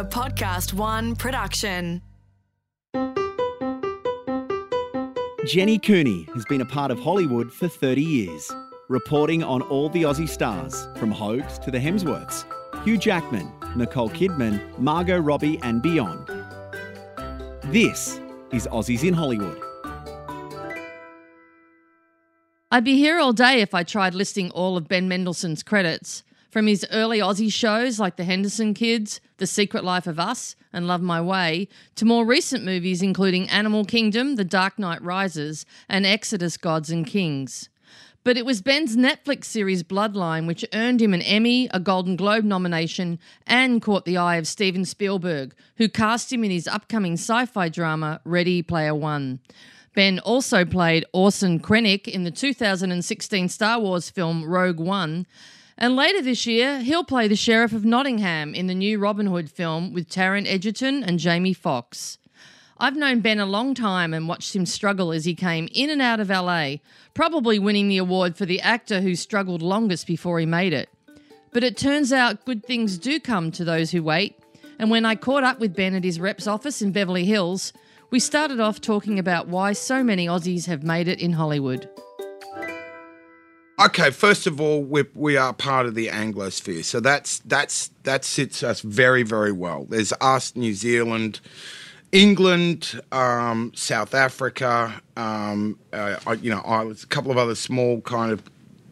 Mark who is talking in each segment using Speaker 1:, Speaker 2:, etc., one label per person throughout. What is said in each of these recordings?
Speaker 1: A Podcast One production.
Speaker 2: Jenny Cooney has been a part of Hollywood for 30 years, reporting on all the Aussie stars, from Hoges to the Hemsworths, Hugh Jackman, Nicole Kidman, Margot Robbie, and beyond. This is Aussies in Hollywood.
Speaker 3: I'd be here all day if I tried listing all of Ben Mendelsohn's credits. From his early Aussie shows like The Henderson Kids, The Secret Life of Us, and Love My Way, to more recent movies including Animal Kingdom, The Dark Knight Rises, and Exodus Gods and Kings. But it was Ben's Netflix series Bloodline which earned him an Emmy, a Golden Globe nomination, and caught the eye of Steven Spielberg, who cast him in his upcoming sci fi drama Ready Player One. Ben also played Orson Krennic in the 2016 Star Wars film Rogue One. And later this year, he'll play the Sheriff of Nottingham in the new Robin Hood film with Taron Egerton and Jamie Foxx. I've known Ben a long time and watched him struggle as he came in and out of LA, probably winning the award for the actor who struggled longest before he made it. But it turns out good things do come to those who wait. And when I caught up with Ben at his rep's office in Beverly Hills, we started off talking about why so many Aussies have made it in Hollywood.
Speaker 4: Okay, first of all, we we are part of the Anglosphere, so that's that's that sits us very very well. There's us, New Zealand, England, um, South Africa, um, uh, you know, a couple of other small kind of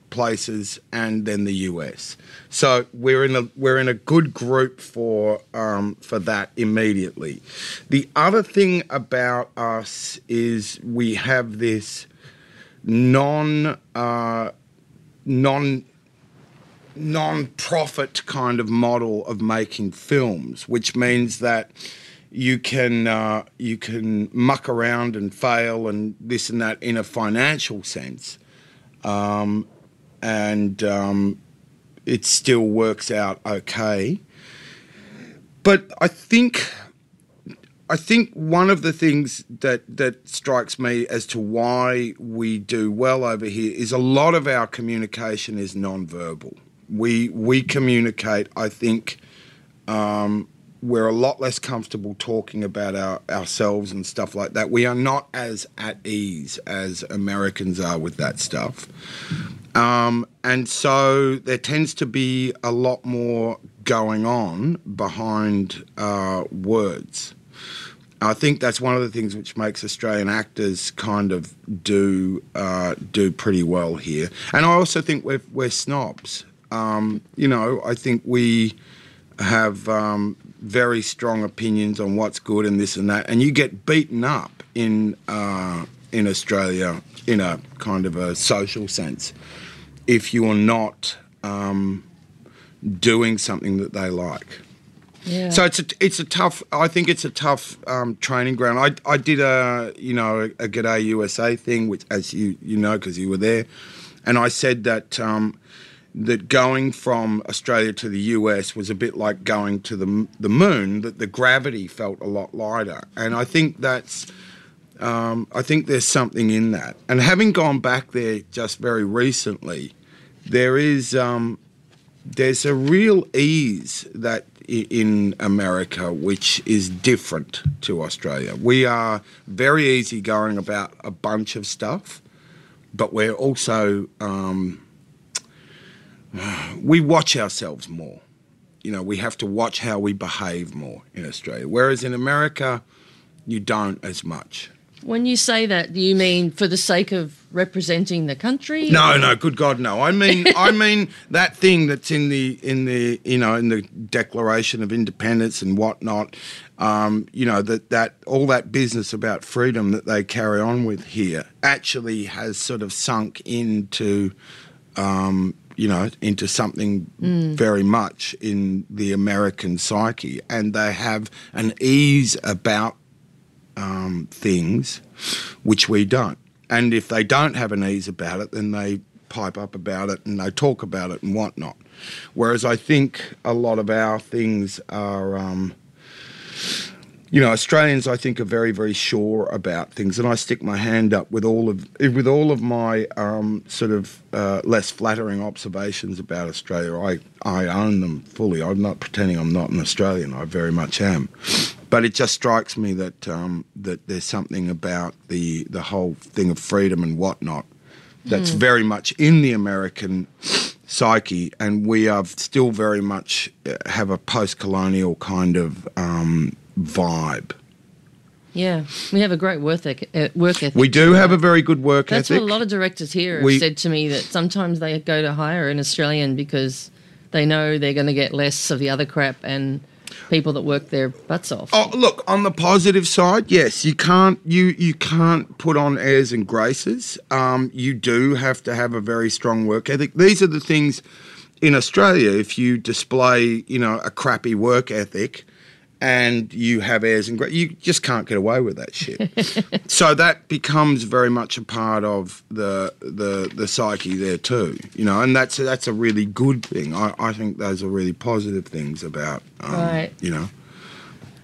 Speaker 4: places, and then the US. So we're in a we're in a good group for um, for that immediately. The other thing about us is we have this non uh, non non-profit kind of model of making films, which means that you can uh, you can muck around and fail and this and that in a financial sense, um, and um, it still works out okay. But I think I think one of the things that that strikes me as to why we do well over here is a lot of our communication is non-verbal. We we communicate. I think um, we're a lot less comfortable talking about our, ourselves and stuff like that. We are not as at ease as Americans are with that stuff. Um, and so there tends to be a lot more going on behind uh, words. I think that's one of the things which makes Australian actors kind of do uh, do pretty well here. And I also think we're, we're snobs. Um, you know, I think we have um, very strong opinions on what's good and this and that, and you get beaten up in uh, in Australia in a kind of a social sense if you are not um, doing something that they like.
Speaker 3: Yeah.
Speaker 4: So it's a it's a tough. I think it's a tough um, training ground. I I did a you know a, G'day USA thing, which as you you know because you were there, and I said that. Um, that going from Australia to the US was a bit like going to the the moon. That the gravity felt a lot lighter, and I think that's. Um, I think there's something in that. And having gone back there just very recently, there is um, there's a real ease that in America which is different to Australia. We are very easygoing about a bunch of stuff, but we're also um, we watch ourselves more. You know, we have to watch how we behave more in Australia. Whereas in America, you don't as much.
Speaker 3: When you say that, do you mean for the sake of representing the country?
Speaker 4: No, no, good God, no. I mean, I mean that thing that's in the in the you know in the Declaration of Independence and whatnot. Um, you know that that all that business about freedom that they carry on with here actually has sort of sunk into. Um, you know, into something very much in the American psyche, and they have an ease about um, things which we don't. And if they don't have an ease about it, then they pipe up about it and they talk about it and whatnot. Whereas I think a lot of our things are um, you know, Australians, I think, are very, very sure about things, and I stick my hand up with all of with all of my um, sort of uh, less flattering observations about Australia. I I own them fully. I'm not pretending I'm not an Australian. I very much am, but it just strikes me that um, that there's something about the the whole thing of freedom and whatnot that's very much in the American psyche, and we are still very much uh, have a post-colonial kind of um, vibe.
Speaker 3: Yeah, we have a great work ethic. Uh, work ethic.
Speaker 4: We do have a very good work
Speaker 3: That's
Speaker 4: ethic.
Speaker 3: That's what a lot of directors here have
Speaker 4: We-
Speaker 3: said to me that sometimes they go to hire an Australian because they know they're going to get less of the other crap and people that work their butts off.
Speaker 4: Oh, look on the positive side, yes, you can't you you can't put on airs and graces. Um, you do have to have a very strong work ethic. These are the things in Australia. If you display, you know, a crappy work ethic, and you have airs and graces, you just can't get away with that shit. so that becomes very much a part of the the the psyche there too, you know, and that's that's a really good thing. I, I think those are really positive things about, um,
Speaker 3: Right.
Speaker 4: you know,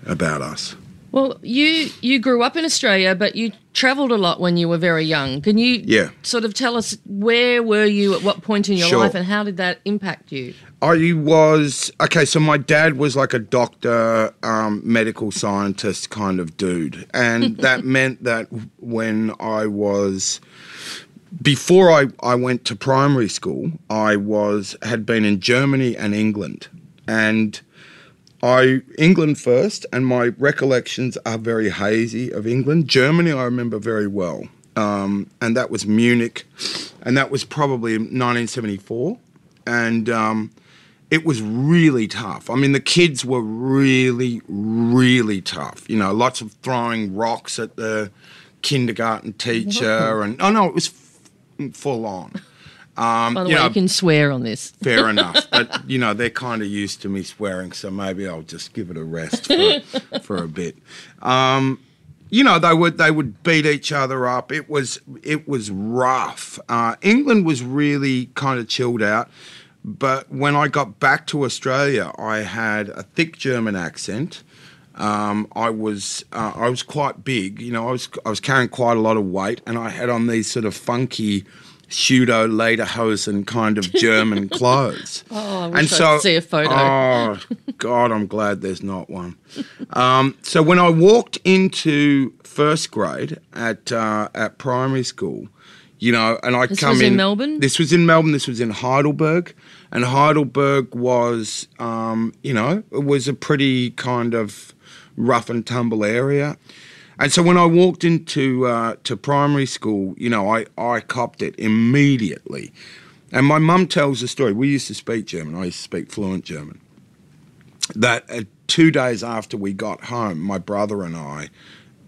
Speaker 4: about us.
Speaker 3: Well, you you grew up in Australia, but you travelled a lot when you were very young. Can you
Speaker 4: Yeah.
Speaker 3: sort of tell us where were you at what point in your
Speaker 4: Sure.
Speaker 3: life and how did that impact you?
Speaker 4: I was okay. So my dad was like a doctor, um, medical scientist kind of dude, and that meant that when I was before I, I went to primary school, I was had been in Germany and England, and I England first, and my recollections are very hazy of England. Germany, I remember very well, um, and that was Munich, and that was probably 1974, and um, it was really tough. I mean, the kids were really, really tough. You know, lots of throwing rocks at the kindergarten teacher, and oh no, it was f- full on. Um,
Speaker 3: By the
Speaker 4: you
Speaker 3: way,
Speaker 4: know,
Speaker 3: you can swear on this.
Speaker 4: fair enough. But you know, they're kind of used to me swearing, so maybe I'll just give it a rest for, for a bit. Um, you know, they would they would beat each other up. It was it was rough. Uh, England was really kind of chilled out. But when I got back to Australia, I had a thick German accent. Um, I was uh, I was quite big, you know. I was I was carrying quite a lot of weight, and I had on these sort of funky pseudo lederhosen kind of German clothes.
Speaker 3: Oh, I wish I could see a photo.
Speaker 4: Oh God, I'm glad there's not one. Um, so when I walked into first grade at uh, at primary school, you know, and I
Speaker 3: This
Speaker 4: come
Speaker 3: was in
Speaker 4: in
Speaker 3: Melbourne?
Speaker 4: This was in Melbourne. This was in Heidelberg, and Heidelberg was, um, you know, it was a pretty kind of rough and tumble area. And so when I walked into uh, to primary school, you know, I, I copped it immediately. And my mum tells the story. We used to speak German. I used to speak fluent German. That uh, two days after we got home, my brother and I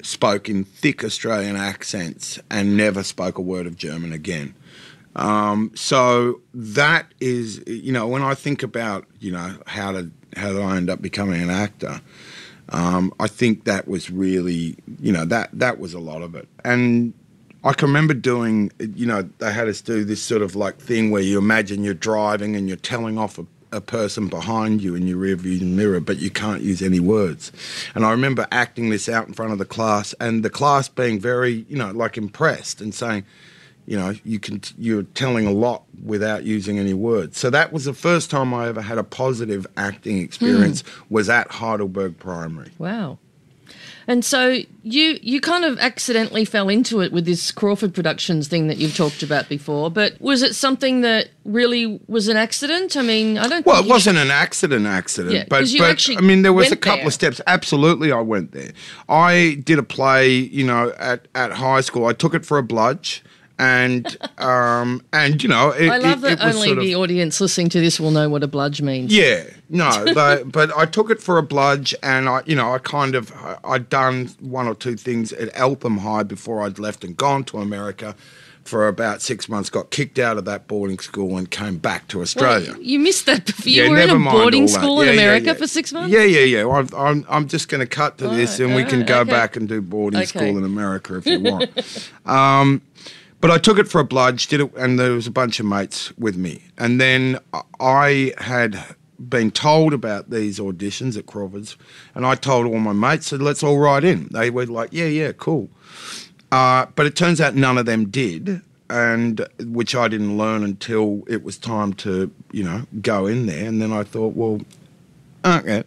Speaker 4: spoke in thick Australian accents and never spoke a word of German again. Um, so that is, you know, when I think about, you know, how did how did I end up becoming an actor? Um, I think that was really, you know, that that was a lot of it. And I can remember doing, you know, they had us do this sort of like thing where you imagine you're driving and you're telling off a, a person behind you in your rearview mirror, but you can't use any words. And I remember acting this out in front of the class, and the class being very, you know, like impressed and saying, you know, you can you're telling a lot without using any words. So that was the first time I ever had a positive acting experience. Hmm. Was at Heidelberg Primary.
Speaker 3: Wow. And so you you kind of accidentally fell into it with this Crawford Productions thing that you've talked about before, but was it something that really was an accident? I mean, I don't.
Speaker 4: Well,
Speaker 3: think
Speaker 4: it wasn't an accident, accident,
Speaker 3: Yeah,
Speaker 4: but but I mean, there was a couple
Speaker 3: there.
Speaker 4: of steps. Absolutely, I went there. I did a play, you know, at, at high school. I took it for a bludge, and um, and you know, it,
Speaker 3: I love
Speaker 4: it,
Speaker 3: that
Speaker 4: it was
Speaker 3: only
Speaker 4: sort of,
Speaker 3: the audience listening to this will know what a bludge means.
Speaker 4: Yeah, no, they, but I took it for a bludge, and I, you know, I kind of, I- I'd done one or two things at Eltham High before I'd left and gone to America for about six months. Got kicked out of that boarding school and came back to
Speaker 3: Well,
Speaker 4: Australia.
Speaker 3: you missed that. before. You
Speaker 4: Yeah,
Speaker 3: were in a boarding school in
Speaker 4: Yeah, yeah,
Speaker 3: America
Speaker 4: yeah.
Speaker 3: for six months.
Speaker 4: Yeah, yeah, yeah. I've, I'm, I'm just going to cut to this, and we can go
Speaker 3: okay.
Speaker 4: back and do boarding
Speaker 3: Okay.
Speaker 4: school in America if you want. um, but I took it for a bludge, did it, and there was a bunch of mates with me, and then I had been told about these auditions at Crawford's, and I told all my mates, said, let's all write in. They were like, yeah, yeah, cool. Uh, but it turns out none of them did, and which I didn't learn until it was time to, you know, go in there. And then I thought, well, okay,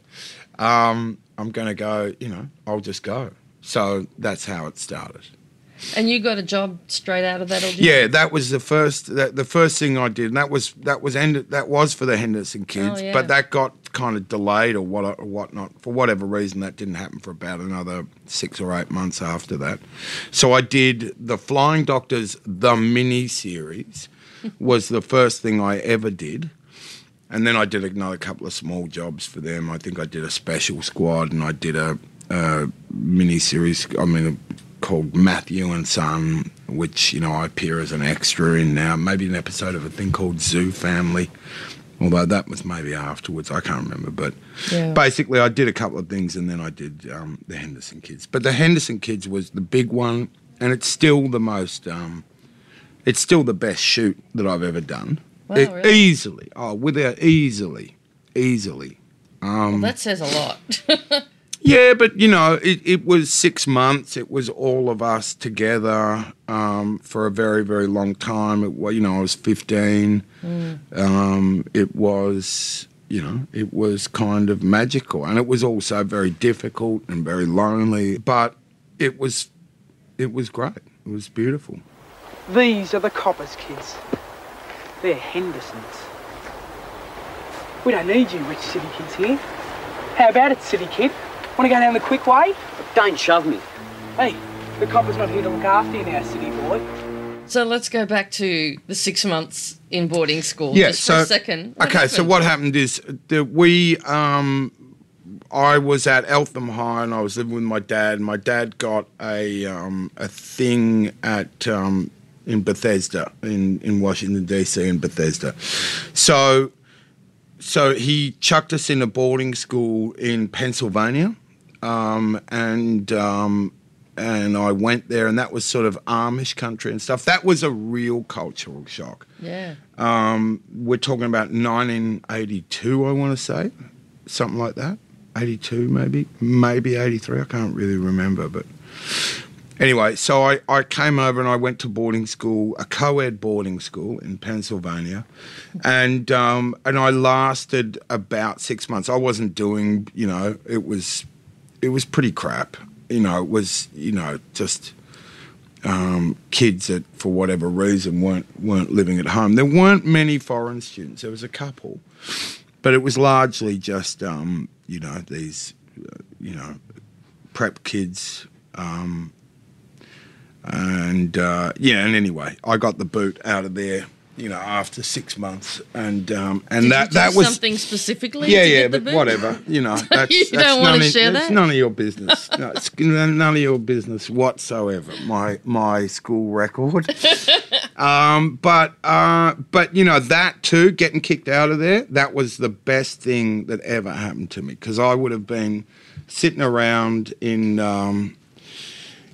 Speaker 4: um, I'm going to go, you know, I'll just go. So that's how it started.
Speaker 3: And you got a job straight out of that audition?
Speaker 4: Yeah, that was the first that, the first thing I did, and that was that was ended that was for the Henderson kids,
Speaker 3: Oh, yeah.
Speaker 4: but that got kind of delayed or what or whatnot for whatever reason. That didn't happen for about another six or eight months after that. So I did the Flying Doctors the mini series was the first thing I ever did. And then I did another couple of small jobs for them. I think I did a special squad and I did a, a mini series. I mean, called Matthew and Son, which you know I appear as an extra in now. Maybe an episode of a thing called Zoo Family, although that was maybe afterwards. I can't remember, but
Speaker 3: Yeah.
Speaker 4: basically I did a couple of things and then I did um, the Henderson Kids. But the Henderson Kids was the big one, and it's still the most. Um, it's still the best shoot that I've ever done.
Speaker 3: Wow,
Speaker 4: It-
Speaker 3: really?
Speaker 4: Easily, oh, without easily, easily.
Speaker 3: Well, that says a lot.
Speaker 4: Yeah, but you know, it, it was six months. It was all of us together um, for a very, very long time. It, you know, I was 15. Um, it was, you know, it was kind of magical. And it was also very difficult and very lonely, but it was, it was great. It was beautiful.
Speaker 5: These are the Coppers kids. They're Hendersons. We don't need you rich city kids here. How about it, city kid? Want to go down the quick way?
Speaker 6: Don't shove me.
Speaker 5: Hey, the Coppers not here to look after you now, city boy.
Speaker 3: so let's go back to the six months in boarding school.
Speaker 4: Yeah,
Speaker 3: just
Speaker 4: so
Speaker 3: for a second. What
Speaker 4: okay, so what happened is that we, um, I was at Eltham High and I was living with my dad. My dad got a um, a thing at um, in Bethesda in in Washington DC in Bethesda, so so he chucked us in a boarding school in Pennsylvania, um, and um, and I went there, and that was sort of Amish country and stuff. That was a real cultural shock.
Speaker 3: Yeah.
Speaker 4: Um, we're talking about 1982, I want to say, something like that. 82, maybe, maybe 83. I can't really remember, but anyway, so I, I came over and I went to boarding school, a co-ed boarding school in Pennsylvania, and um, and I lasted about six months. I wasn't doing, you know, it was it was pretty crap. You know, it was you know just um, kids that for whatever reason weren't weren't living at home. There weren't many foreign students. There was a couple, but it was largely just um, you know these uh, you know prep kids. Um, and uh, yeah, and anyway, I got the boot out of there. You know, after six months, and um, and
Speaker 3: Did
Speaker 4: that that was
Speaker 3: something specifically.
Speaker 4: yeah,
Speaker 3: to
Speaker 4: yeah,
Speaker 3: get
Speaker 4: but whatever. You know, that's,
Speaker 3: You
Speaker 4: that's
Speaker 3: don't
Speaker 4: none of,
Speaker 3: share
Speaker 4: it's
Speaker 3: that?
Speaker 4: none of your business. No, it's none of your business whatsoever. My my school record. um, but uh, but you know that too, getting kicked out of there, that was the best thing that ever happened to me because I would have been sitting around in. Um,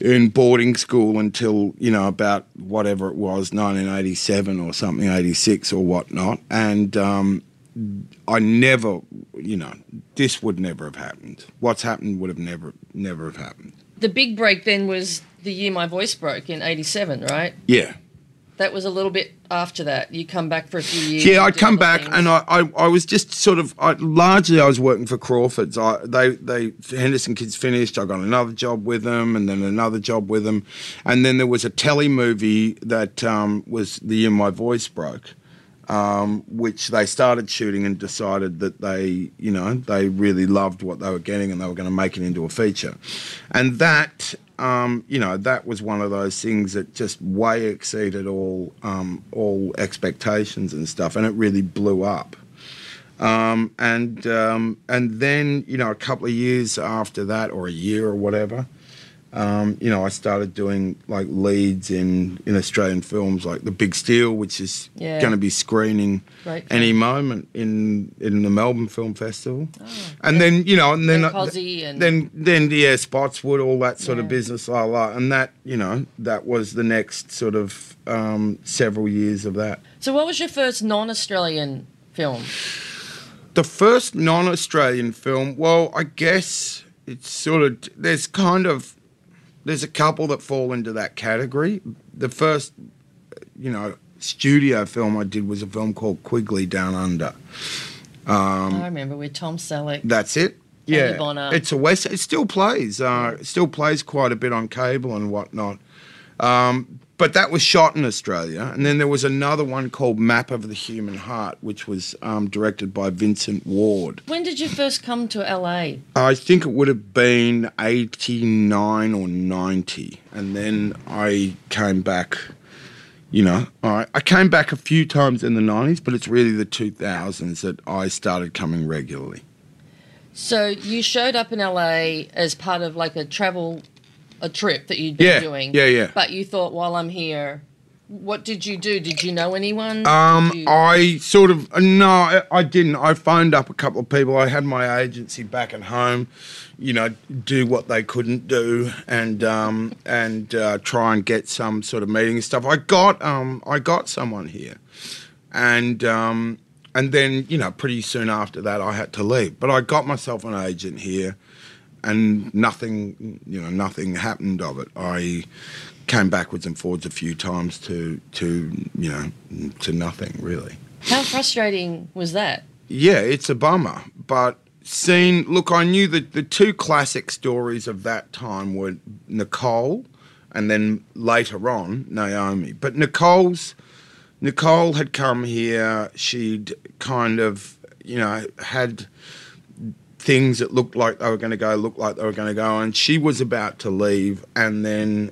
Speaker 4: in boarding school until you know about whatever it was 1987 or something 86 or whatnot. And um, i never you know this would never have happened. What's happened would have never never have happened.
Speaker 3: The big break then was the year my voice broke in '87, right?
Speaker 4: yeah.
Speaker 3: That was a little bit after that. You come back for a few years.
Speaker 4: yeah i'd come back
Speaker 3: things.
Speaker 4: and I, I, I was just sort of I, largely i was working for crawford's I, they they henderson kids finished i got another job with them and then another job with them and then there was a telly movie that um, was the year my voice broke um, which they started shooting and decided that they, you know, they really loved what they were getting and they were going to make it into a feature. And that, um, you know, that was one of those things that just way exceeded all um, all expectations and stuff, and it really blew up. Um, and um, and then, you know, a couple of years after that, or a year or whatever, um, you know, I started doing like leads in, in Australian films like The Big Steal, which is
Speaker 3: Yeah.
Speaker 4: going to be screening
Speaker 3: Great
Speaker 4: any
Speaker 3: film.
Speaker 4: moment in in the Melbourne Film Festival. and then you know, and then
Speaker 3: And and-
Speaker 4: then then yeah, Spotswood, all that sort of business, la la, and that you know that was the next sort of um, several years of that.
Speaker 3: So, what was your first non-Australian film?
Speaker 4: the first non-Australian film. Well, I guess it's sort of there's kind of there's a couple that fall into that category. The first, you know, studio film I did was a film called Quigley Down Under.
Speaker 3: I remember with Tom Selleck.
Speaker 4: That's it. Yeah, it's a west. It still plays. Uh, it still plays quite a bit on cable and whatnot. Um, but that was shot in Australia, and then there was another one called Map of the Human Heart, which was um, directed by Vincent Ward.
Speaker 3: When did you first come to LA?
Speaker 4: I think it would have been eighty nine or ninety, and then I came back. You know, I, I came back a few times in the nineties, but it's really the two thousands that I started coming regularly.
Speaker 3: So you showed up in LA as part of like a travel, a trip that you'd been
Speaker 4: Yeah,
Speaker 3: doing.
Speaker 4: yeah, yeah.
Speaker 3: But you thought, while I'm here, what did you do? Did you know anyone?
Speaker 4: Um,
Speaker 3: you-
Speaker 4: I sort of no, I, I didn't. I phoned up a couple of people. I had my agency back at home, you know, do what they couldn't do, and um, and uh, try and get some sort of meeting and stuff. I got um, I got someone here, and um, and then you know, pretty soon after that, I had to leave. But I got myself an agent here, and nothing, you know, nothing happened of it. I came backwards and forwards a few times to to you know to nothing really.
Speaker 3: How frustrating was that?
Speaker 4: Yeah, it's a bummer, but seeing look, I knew that the two classic stories of that time were Nicole, and then later on Naomi. But Nicole's Nicole had come here. She'd kind of you know had things that looked like they were going to go, looked like they were going to go, and she was about to leave, and then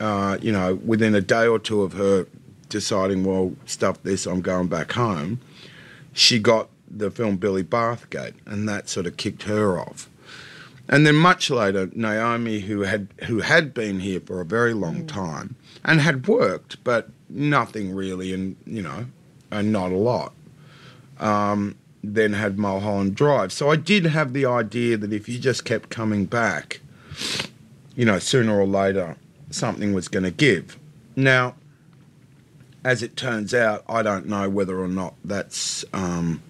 Speaker 4: uh, you know within a day or two of her deciding, well, stuff this, I'm going back home she got the film Billy Bathgate, and that sort of kicked her off. And then much later, Naomi, who had who had been here for a very long time and had worked, but nothing really, and you know, and not a lot. Um, then had Mulholland Drive. So I did have the idea that if you just kept coming back, you know, sooner or later something was going to give. Now, as it turns out, I don't know whether or not that's, um,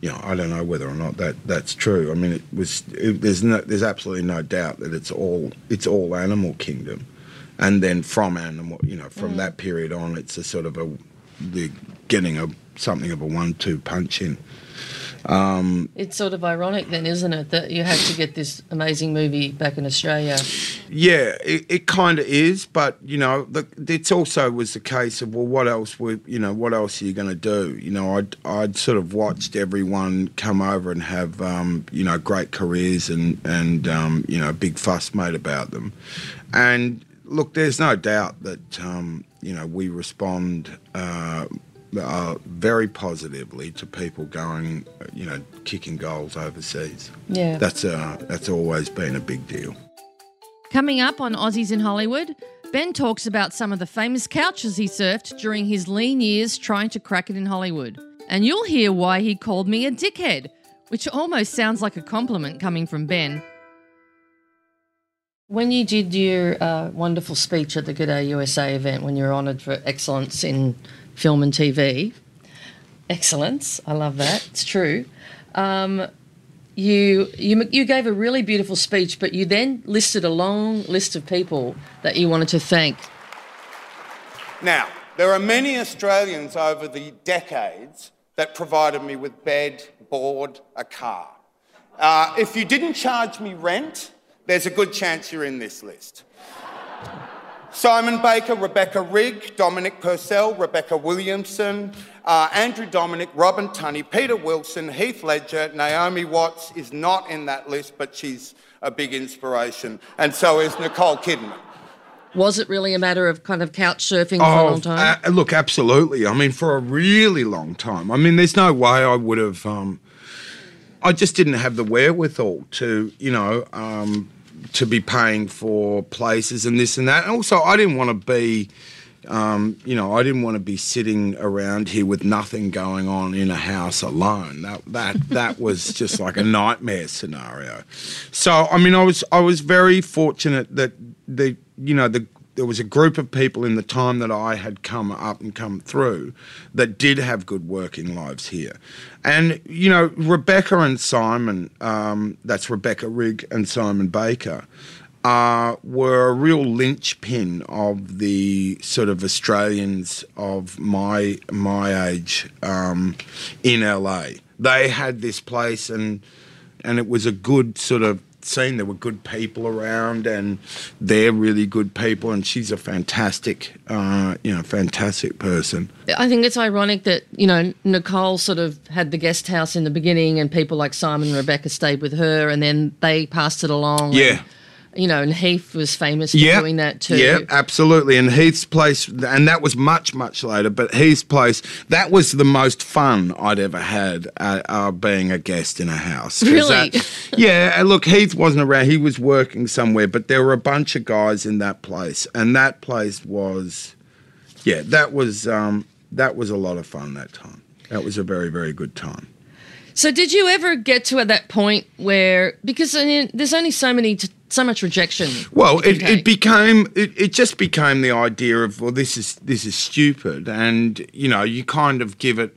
Speaker 4: you know, I don't know whether or not that that's true. I mean, it was it, there's no there's absolutely no doubt that it's all it's all animal kingdom, and then from animal, you know, from that period on, it's a sort of a the getting a something of a one-two punch in.
Speaker 3: It's sort of ironic then, isn't it, that you had to get this amazing movie back in Australia?
Speaker 4: Yeah, it, it kind of is, but you know, the, it's also was the case of well, what else were you know, what else are you going to do? You know, I'd I'd sort of watched everyone come over and have um, you know great careers and and um, you know big fuss made about them, and look, there's no doubt that um, you know we respond. Uh, uh, very positively to people going, you know, kicking goals overseas.
Speaker 3: Yeah.
Speaker 4: That's uh, that's always been a big deal.
Speaker 3: Coming up on Aussies in Hollywood, Ben talks about some of the famous couches he surfed during his lean years trying to crack it in Hollywood. And you'll hear why he called me a dickhead, which almost sounds like a compliment coming from Ben. When you did your uh, wonderful speech at the G'day USA event, when you were honoured for excellence in film and TV, excellence, I love that, it's true. Um, you, you you gave a really beautiful speech, but you then listed a long list of people that you wanted to thank.
Speaker 6: Now, there are many Australians over the decades that provided me with bed, board, a car. Uh, if you didn't charge me rent, there's a good chance you're in this list. Simon Baker, Rebecca Rigg, Dominic Purcell, Rebecca Williamson, uh, Andrew Dominik, Robin Tunney, Peter Wilson, Heath Ledger, Naomi Watts is not in that list, but she's a big inspiration, and so is Nicole Kidman.
Speaker 3: Was it really a matter of kind of couch surfing for a long time?
Speaker 4: uh, look, absolutely. I mean, for a really long time. I mean, there's no way I would have. Um, I just didn't have the wherewithal to, you know, um, to be paying for places and this and that. And also, I didn't want to be. Um, you know, I didn't want to be sitting around here with nothing going on in a house alone. That that that was just like a nightmare scenario. So, I mean, I was I was very fortunate that the you know the there was a group of people in the time that I had come up and come through that did have good working lives here. And, you know, Rebecca and Simon, um, that's Rebecca Rigg and Simon Baker, uh, were a real linchpin of the sort of Australians of my my age um, in LA. They had this place, and and it was a good sort of scene. There were good people around, and they're really good people. And she's a fantastic, uh, you know, fantastic person.
Speaker 3: I think it's ironic that, you know, Nicole sort of had the guest house in the beginning and people like Simon and Rebecca stayed with her and then they passed it along.
Speaker 4: Yeah.
Speaker 3: You know, and Heath was famous for
Speaker 4: yeah,
Speaker 3: doing that too.
Speaker 4: Yeah, absolutely. And Heath's place, and that was much, much later, but Heath's place, that was the most fun I'd ever had uh, uh, being a guest in a house.
Speaker 3: Really?
Speaker 4: that- yeah, look, Heath wasn't around, he was working somewhere, but there were a bunch of guys in that place, and that place was, yeah, that was, um, that was a lot of fun that time. That was a very, very good time.
Speaker 3: So did you ever get to at that point where, because I mean, there's only so many, t- so much rejection.
Speaker 4: Well, it, it became it, it just became the idea of well, this is this is stupid, and you know you kind of give it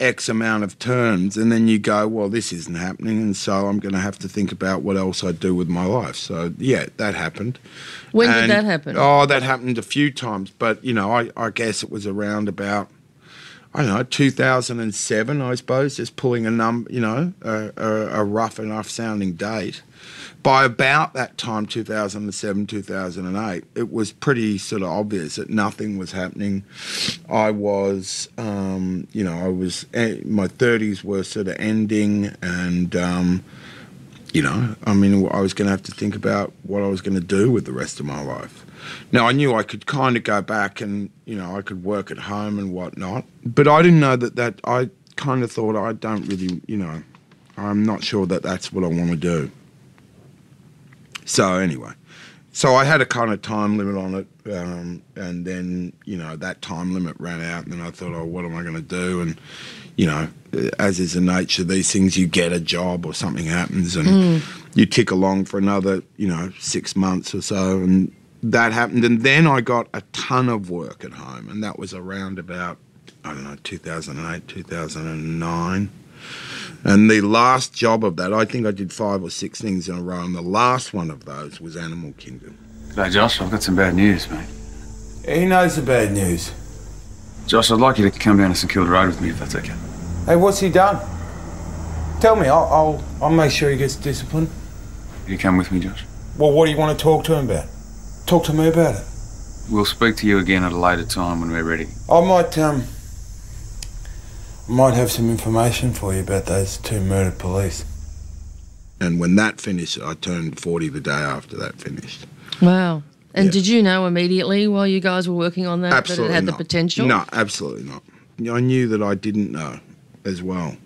Speaker 4: X amount of terms, and then you go, well, this isn't happening, and so I'm going to have to think about what else I do with my life. So yeah, that happened.
Speaker 3: When did that happen?
Speaker 4: Oh, that happened a few times, but you know, I, I guess it was around about. I don't know, 2007, I suppose, just pulling a number, you know, a, a, a rough enough sounding date. By about that time, 2007, 2008, it was pretty sort of obvious that nothing was happening. I was, um, you know, I was, eh, my 30s were sort of ending, and, um, you know, I mean, I was going to have to think about what I was going to do with the rest of my life. Now, I knew I could kind of go back and, you know, I could work at home and whatnot, but I didn't know that that, I kind of thought I don't really, you know, I'm not sure that that's what I want to do. So, anyway, so I had a kind of time limit on it, um, and then, you know, that time limit ran out, and then I thought, oh, what am I going to do? And, you know, as is the nature of these things, you get a job or something happens, and you tick along for another, you know, six months or so, and that happened. And then I got a ton of work at home, and that was around about, I don't know, 2008, 2009. And the last job of that, I think I did five or six things in a row, and the last one of those was Animal Kingdom.
Speaker 7: G'day, Josh. I've got some bad news, mate.
Speaker 8: He knows the bad news.
Speaker 7: Josh, I'd like you to come down to St Kilda Road with me, if that's okay.
Speaker 8: Hey, what's he done? Tell me, I'll, I'll, I'll make sure he gets disciplined.
Speaker 7: You come with me, Josh.
Speaker 8: Well, what do you want to talk to him about? Talk to me about it.
Speaker 7: We'll speak to you again at a later time when we're ready.
Speaker 8: I might, um, I might have some information for you about those two murdered police.
Speaker 4: And when that finished, I turned 40 the day after that finished.
Speaker 3: Wow. And
Speaker 4: Yeah.
Speaker 3: did you know immediately while you guys were working on that
Speaker 4: Absolutely
Speaker 3: that it had
Speaker 4: not.
Speaker 3: the potential?
Speaker 4: No, absolutely not. I knew that I didn't know as well.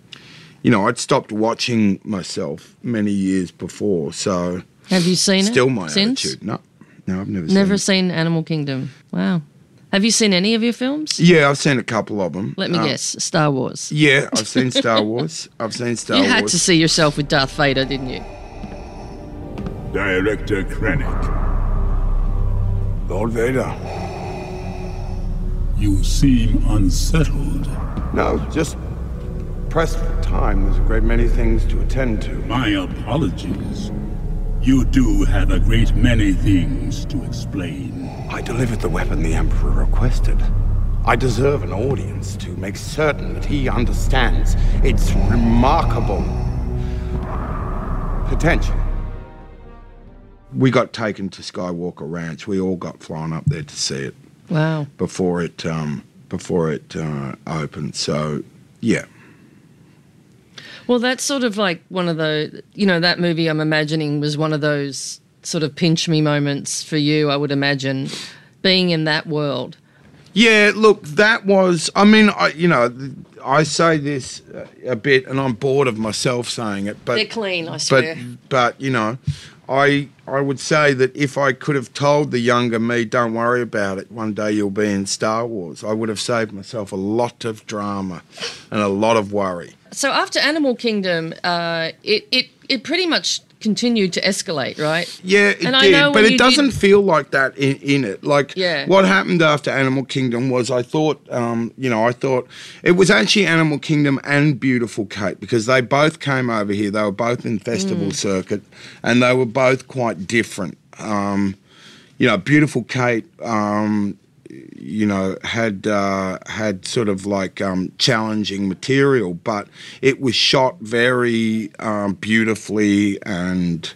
Speaker 4: You know, I'd stopped watching myself many years before, so
Speaker 3: Have you seen
Speaker 4: still
Speaker 3: it Still
Speaker 4: my
Speaker 3: since?
Speaker 4: attitude. No, no, I've never, seen
Speaker 3: Never
Speaker 4: seen.
Speaker 3: seen Animal Kingdom. Wow. Have you seen any of your films?
Speaker 4: Yeah, I've seen a couple of them.
Speaker 3: Let me um, guess. Star Wars.
Speaker 4: Yeah, I've seen Star Wars. I've seen Star Wars.
Speaker 3: you
Speaker 4: Wars.
Speaker 3: had to see yourself with Darth Vader, didn't you?
Speaker 9: Director Krennic,
Speaker 4: Lord Vader.
Speaker 9: you seem unsettled.
Speaker 4: No, just pressed for time. There's a great many things to attend to.
Speaker 9: My apologies. You do have a great many things to explain.
Speaker 4: I delivered the weapon the Emperor requested. I deserve an audience to make certain that he understands its remarkable potential. We got taken to Skywalker Ranch. We all got flown up there to see it
Speaker 3: Wow.
Speaker 4: before it um, before it uh, opened. So, yeah.
Speaker 3: Well, that's sort of like one of the, you know, that movie I'm imagining was one of those sort of pinch me moments for you, I would imagine, being in that world.
Speaker 4: Yeah, look, that was. I mean, I, you know, I say this uh, a bit, and I'm bored of myself saying it, but
Speaker 3: They're clean, I
Speaker 4: but
Speaker 3: swear.
Speaker 4: but you know, I I would say that if I could have told the younger me, don't worry about it, one day you'll be in Star Wars, I would have saved myself a lot of drama and a lot of worry.
Speaker 3: So after Animal Kingdom, uh, it, it, it pretty much continued to escalate, right?
Speaker 4: Yeah, it
Speaker 3: And I
Speaker 4: did,
Speaker 3: know
Speaker 4: but it doesn't
Speaker 3: did-
Speaker 4: feel like that in, in it. Like
Speaker 3: Yeah.
Speaker 4: what happened after Animal Kingdom was I thought, um, you know, I thought it was actually Animal Kingdom and Beautiful Kate because they both came over here. They were both in festival
Speaker 3: Mm.
Speaker 4: circuit, and they were both quite different. Um, you know, Beautiful Kate. Um, you know, had uh, had sort of like um, challenging material, but it was shot very um, beautifully and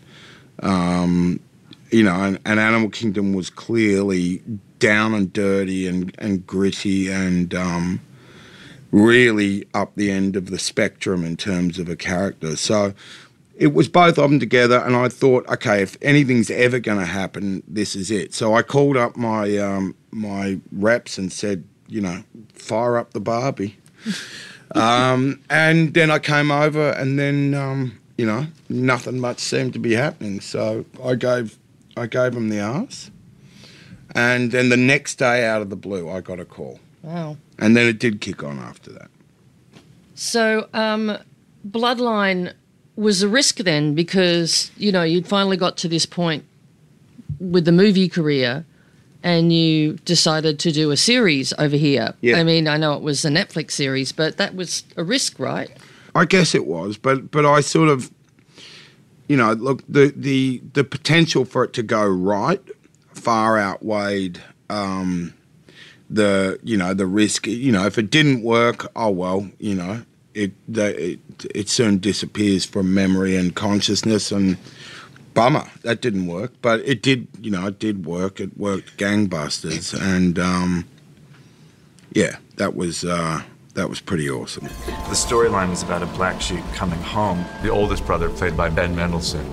Speaker 4: um, you know, and, and Animal Kingdom was clearly down and dirty and, and gritty and um, really up the end of the spectrum in terms of a character. So it was both of them together, and I thought, okay, if anything's ever going to happen, this is it. So I called up my um, my reps and said, you know, fire up the Barbie. um, and then I came over, and then um, you know, nothing much seemed to be happening. So I gave I gave him the arse, and then the next day, out of the blue, I got a call,
Speaker 3: Wow.
Speaker 4: and then it did kick on after that.
Speaker 3: So, um, Bloodline was a risk then because, you know, you'd finally got to this point with the movie career and you decided to do a series over here.
Speaker 4: Yeah.
Speaker 3: I mean, I know it was a Netflix series, but that was a risk, right?
Speaker 4: I guess it was, but but I sort of, you know, look the the the potential for it to go right far outweighed um, the you know the risk. You know, if it didn't work, oh well, you know, it the, it it soon disappears from memory and consciousness and. Bummer that didn't work, but it did. You know, it did work. It worked gangbusters, and um, yeah, that was uh, that was pretty awesome.
Speaker 10: The storyline is about a black sheep coming home.
Speaker 11: The oldest brother, played by Ben Mendelsohn,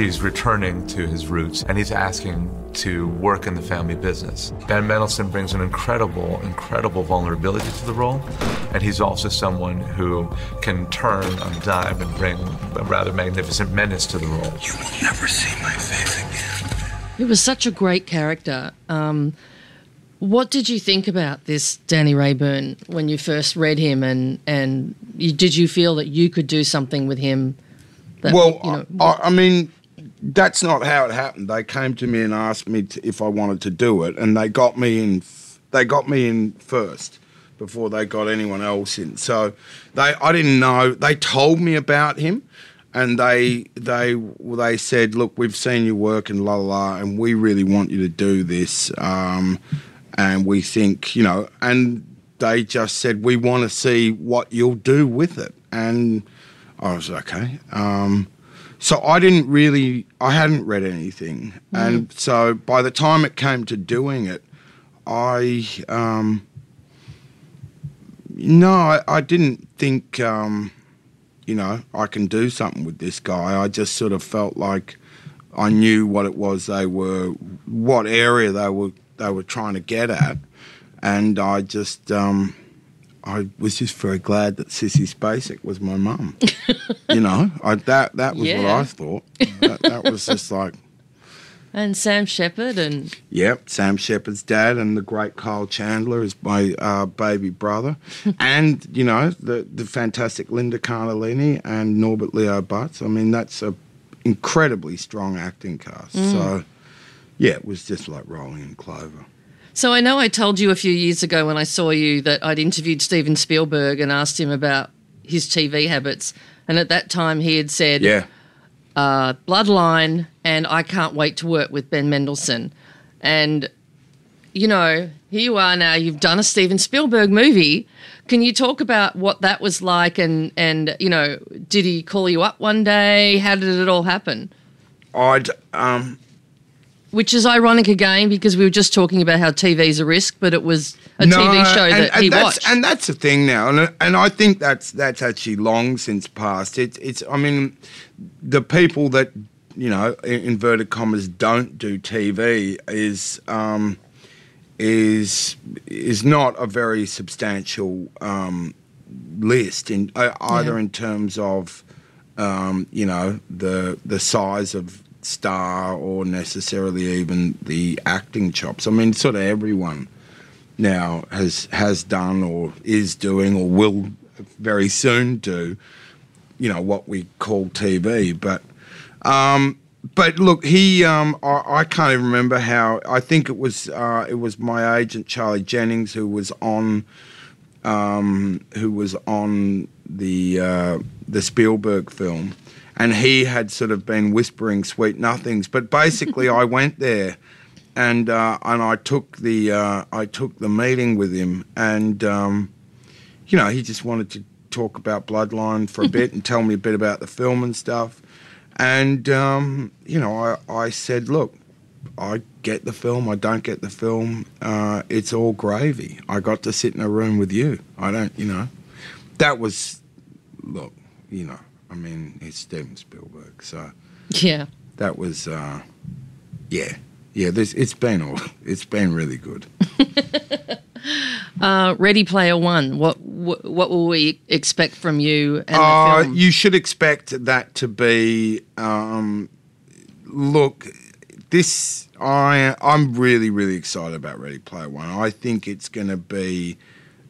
Speaker 11: he's returning to his roots and he's asking to work in the family business. Ben Mendelsohn brings an incredible, incredible vulnerability to the role, and he's also someone who can turn on a dime and bring a rather magnificent menace to the role.
Speaker 8: You will never see my face again.
Speaker 3: It was such a great character. Um, what did you think about this Danny Rayburn when you first read him, and and you, did you feel that you could do something with him? That,
Speaker 4: well,
Speaker 3: you know,
Speaker 4: I, I mean, that's not how it happened. They came to me and asked me to, if I wanted to do it, and they got me in. They got me in first before they got anyone else in. So they, I didn't know. They told me about him, and they they they said, "Look, we've seen your work and la la and we really want you to do this." Um, and we think, you know, and they just said, "We want to see what you'll do with it," and I was okay. Um, so I didn't really, I hadn't read anything, and so by the time it came to doing it, I, um, no, I, I didn't think, um, you know, I can do something with this guy. I just sort of felt like I knew what it was they were, what area they were, they were trying to get at, and I just. Um, I was just very glad that Sissy Spacek was my mum. you know, I, that that was what I thought. That, that was just like,
Speaker 3: and Sam Shepard, and
Speaker 4: yep, Sam Shepard's dad and the great Kyle Chandler is my uh, baby brother, and you know the the fantastic Linda Cardellini and Norbert Leo Butz. I mean, that's a incredibly strong acting cast.
Speaker 3: Mm.
Speaker 4: So, yeah, it was just like rolling in clover.
Speaker 3: So I know I told you a few years ago when I saw you that I'd interviewed Steven Spielberg and asked him about his TV habits, and at that time he had said,
Speaker 4: Yeah.
Speaker 3: uh, Bloodline, and I can't wait to work with Ben Mendelsohn. And, you know, here you are now, you've done a Steven Spielberg movie. Can you talk about what that was like? And, and you know, did he call you up one day? How did it all happen?
Speaker 4: I'd um,
Speaker 3: Which is ironic again because we were just talking about how TV's a risk, but it was a TV show
Speaker 4: and,
Speaker 3: that
Speaker 4: and
Speaker 3: he
Speaker 4: that's,
Speaker 3: watched.
Speaker 4: and that's the thing now, and and I think that's that's actually long since passed. It's it's I mean, the people that you know inverted commas don't do TV is um, is is not a very substantial um, list in uh, either
Speaker 12: Yeah.
Speaker 4: in terms of um, you know the the size of star or necessarily even the acting chops. I mean, sort of everyone now has has done or is doing or will very soon do, you know, what we call TV. But Um, but look, he, um, I, I can't even remember how. I think it was uh, it was my agent Charlie Jennings who was on, um, who was on the uh, the Spielberg film, and he had sort of been whispering sweet nothings. But basically, I went there, and uh, and I took the uh, I took the meeting with him, and um, you know he just wanted to talk about Bloodline for a bit and tell me a bit about the film and stuff. And um, you know, I, I said, look, I get the film, I don't get the film. Uh, it's all gravy. I got to sit in a room with you. I don't, you know, that was, look, you know, I mean, it's Steven Spielberg, so
Speaker 3: Yeah.
Speaker 4: that was, uh, yeah, yeah. This it's been all, it's been really good.
Speaker 3: Uh, Ready Player One. What, what what will we expect from you and
Speaker 4: Uh,
Speaker 3: the film?
Speaker 4: you should expect that to be. Um, look, this I I'm really really excited about Ready Player One. I think it's going to be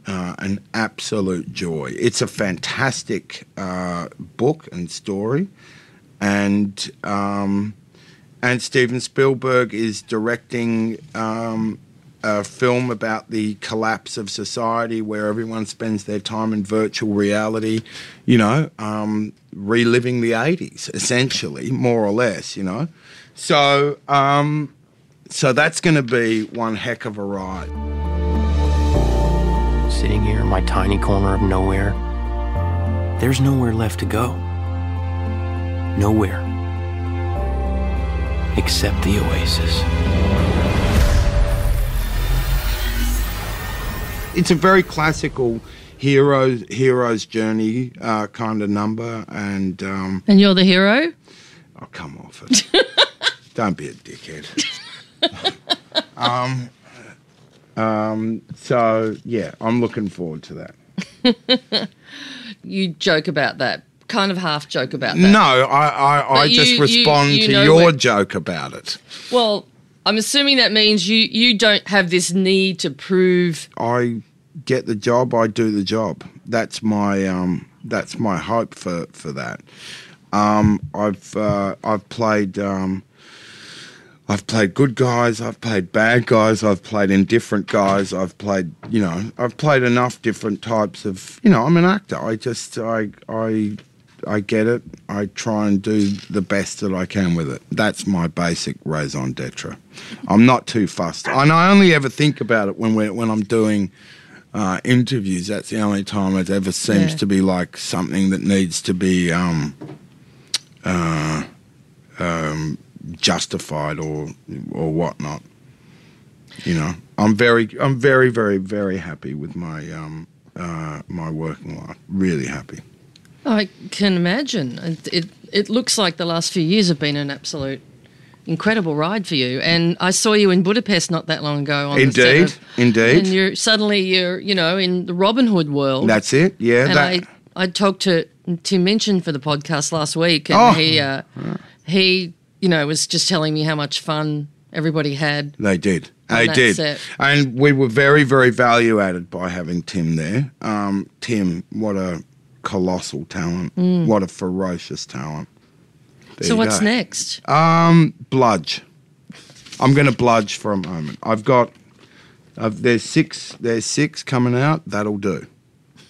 Speaker 4: uh, an absolute joy. It's a fantastic uh, book and story, and um, and Steven Spielberg is directing. Um, a film about the collapse of society where everyone spends their time in virtual reality, you know, um, reliving the 80s, essentially, more or less, you know. So, um, so that's going to be one heck of a ride.
Speaker 12: Sitting here in my tiny corner of nowhere, there's nowhere left to go. Nowhere. Except the oasis.
Speaker 4: It's a very classical hero hero's journey uh, kind of number, and um,
Speaker 3: and you're the hero.
Speaker 4: Oh, come off it! Don't be a dickhead. um, um, so yeah, I'm looking forward to that.
Speaker 3: You joke about that, kind of half joke about that.
Speaker 4: No, I I, I
Speaker 3: But
Speaker 4: just
Speaker 3: you- you-
Speaker 4: respond
Speaker 3: you
Speaker 4: to your joke about it.
Speaker 3: Well, I'm assuming that means you you don't have this need to prove.
Speaker 4: I get the job, I do the job. That's my um, that's my hope for for that. Um, I've uh, I've played um, I've played good guys, I've played bad guys, I've played indifferent guys, I've played you know I've played enough different types of you know I'm an actor. I just I I I get it. I try and do the best that I can with it. That's my basic raison d'etre. I'm not too fussed, and I only ever think about it when we're when I'm doing uh, interviews. That's the only time it ever seems
Speaker 3: Yeah.
Speaker 4: to be like something that needs to be um, uh, um, justified or or whatnot. You know, I'm very, I'm very, very, very happy with my um, uh, my working life. Really happy.
Speaker 3: I can imagine. It, it it looks like the last few years have been an absolute incredible ride for you. And I saw you in Budapest not that long ago. On the
Speaker 4: Indeed,
Speaker 3: of-
Speaker 4: indeed.
Speaker 3: And you're suddenly you're you know in the Robin Hood world.
Speaker 4: That's it. Yeah,
Speaker 3: and
Speaker 4: that.
Speaker 3: I I talked to Tim Minchin for the podcast last week, and
Speaker 4: Oh.
Speaker 3: he uh, he you know it was just telling me how much fun everybody had.
Speaker 4: They did. They did. And we were very, very value added by having Tim there. Um, Tim, what a colossal talent.
Speaker 3: Mm.
Speaker 4: What a ferocious talent. There
Speaker 3: so what's
Speaker 4: go.
Speaker 3: next?
Speaker 4: Um, bludge. I'm going to bludge for a moment. I've got. I've, there's six. There's six coming out. That'll do.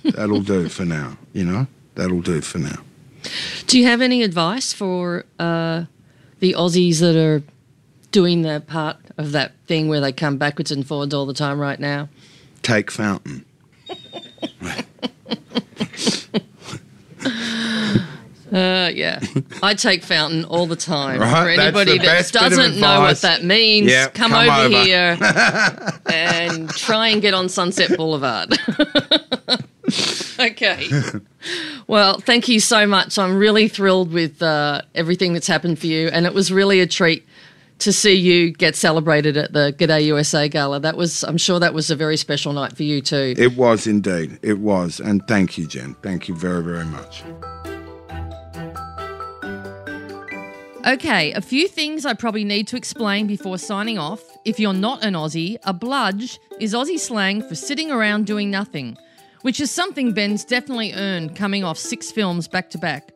Speaker 4: That'll do for now. You know. That'll do for now.
Speaker 3: Do you have any advice for uh, the Aussies that are doing their part of that thing where they come backwards and forwards all the time right now?
Speaker 4: Take Fountain.
Speaker 3: Uh, yeah, I take Fountain all the time.
Speaker 4: Right,
Speaker 3: For anybody that doesn't know what that means,
Speaker 4: Yeah,
Speaker 3: come,
Speaker 4: come
Speaker 3: over,
Speaker 4: over.
Speaker 3: here and try and get on Sunset Boulevard. okay. Well, thank you so much. I'm really thrilled with uh, everything that's happened for you, and it was really a treat to see you get celebrated at the G'day USA Gala. That was, I'm sure, that was a very special night for you too.
Speaker 4: It was indeed. It was. And thank you, Jen. Thank you very, very much.
Speaker 3: Okay, a few things I probably need to explain before signing off. If you're not an Aussie, a bludge is Aussie slang for sitting around doing nothing, which is something Ben's definitely earned coming off six films back to back.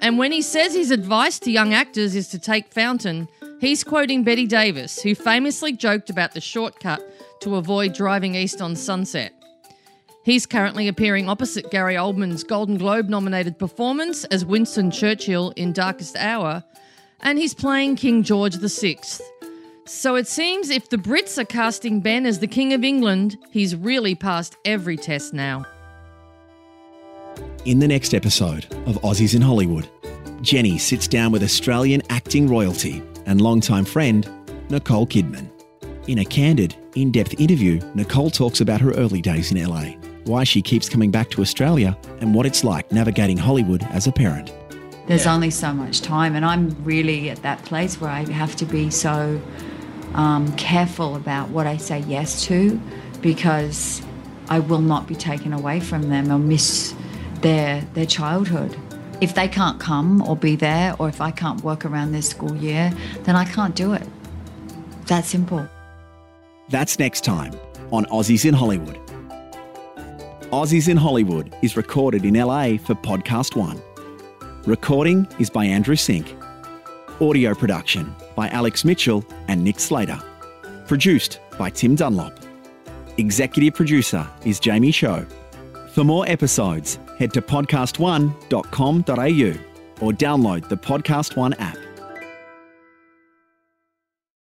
Speaker 3: And when he says his advice to young actors is to take Fountain, he's quoting Bette Davis, who famously joked about the shortcut to avoid driving east on Sunset. He's currently appearing opposite Gary Oldman's Golden Globe nominated performance as Winston Churchill in Darkest Hour, and he's playing King George VI. So it seems if the Brits are casting Ben as the King of England, he's really passed every test now.
Speaker 2: In the next episode of Aussies in Hollywood, Jenny sits down with Australian acting royalty and longtime friend Nicole Kidman. In a candid, in depth interview, Nicole talks about her early days in LA, why she keeps coming back to Australia, and what it's like navigating Hollywood as a parent.
Speaker 13: There's only so much time, and I'm really at that place where I have to be so um, careful about what I say yes to because I will not be taken away from them or miss their, their childhood. If they can't come or be there, or if I can't work around their school year, then I can't do it. That simple.
Speaker 2: That's next time on Aussies in Hollywood. Aussies in Hollywood is recorded in LA for Podcast One. Recording is by Andrew Sink. Audio production by Alex Mitchell and Nick Slater. Produced by Tim Dunlop. Executive producer is Jamie Show. For more episodes, head to podcast1.com.au or download the Podcast One app.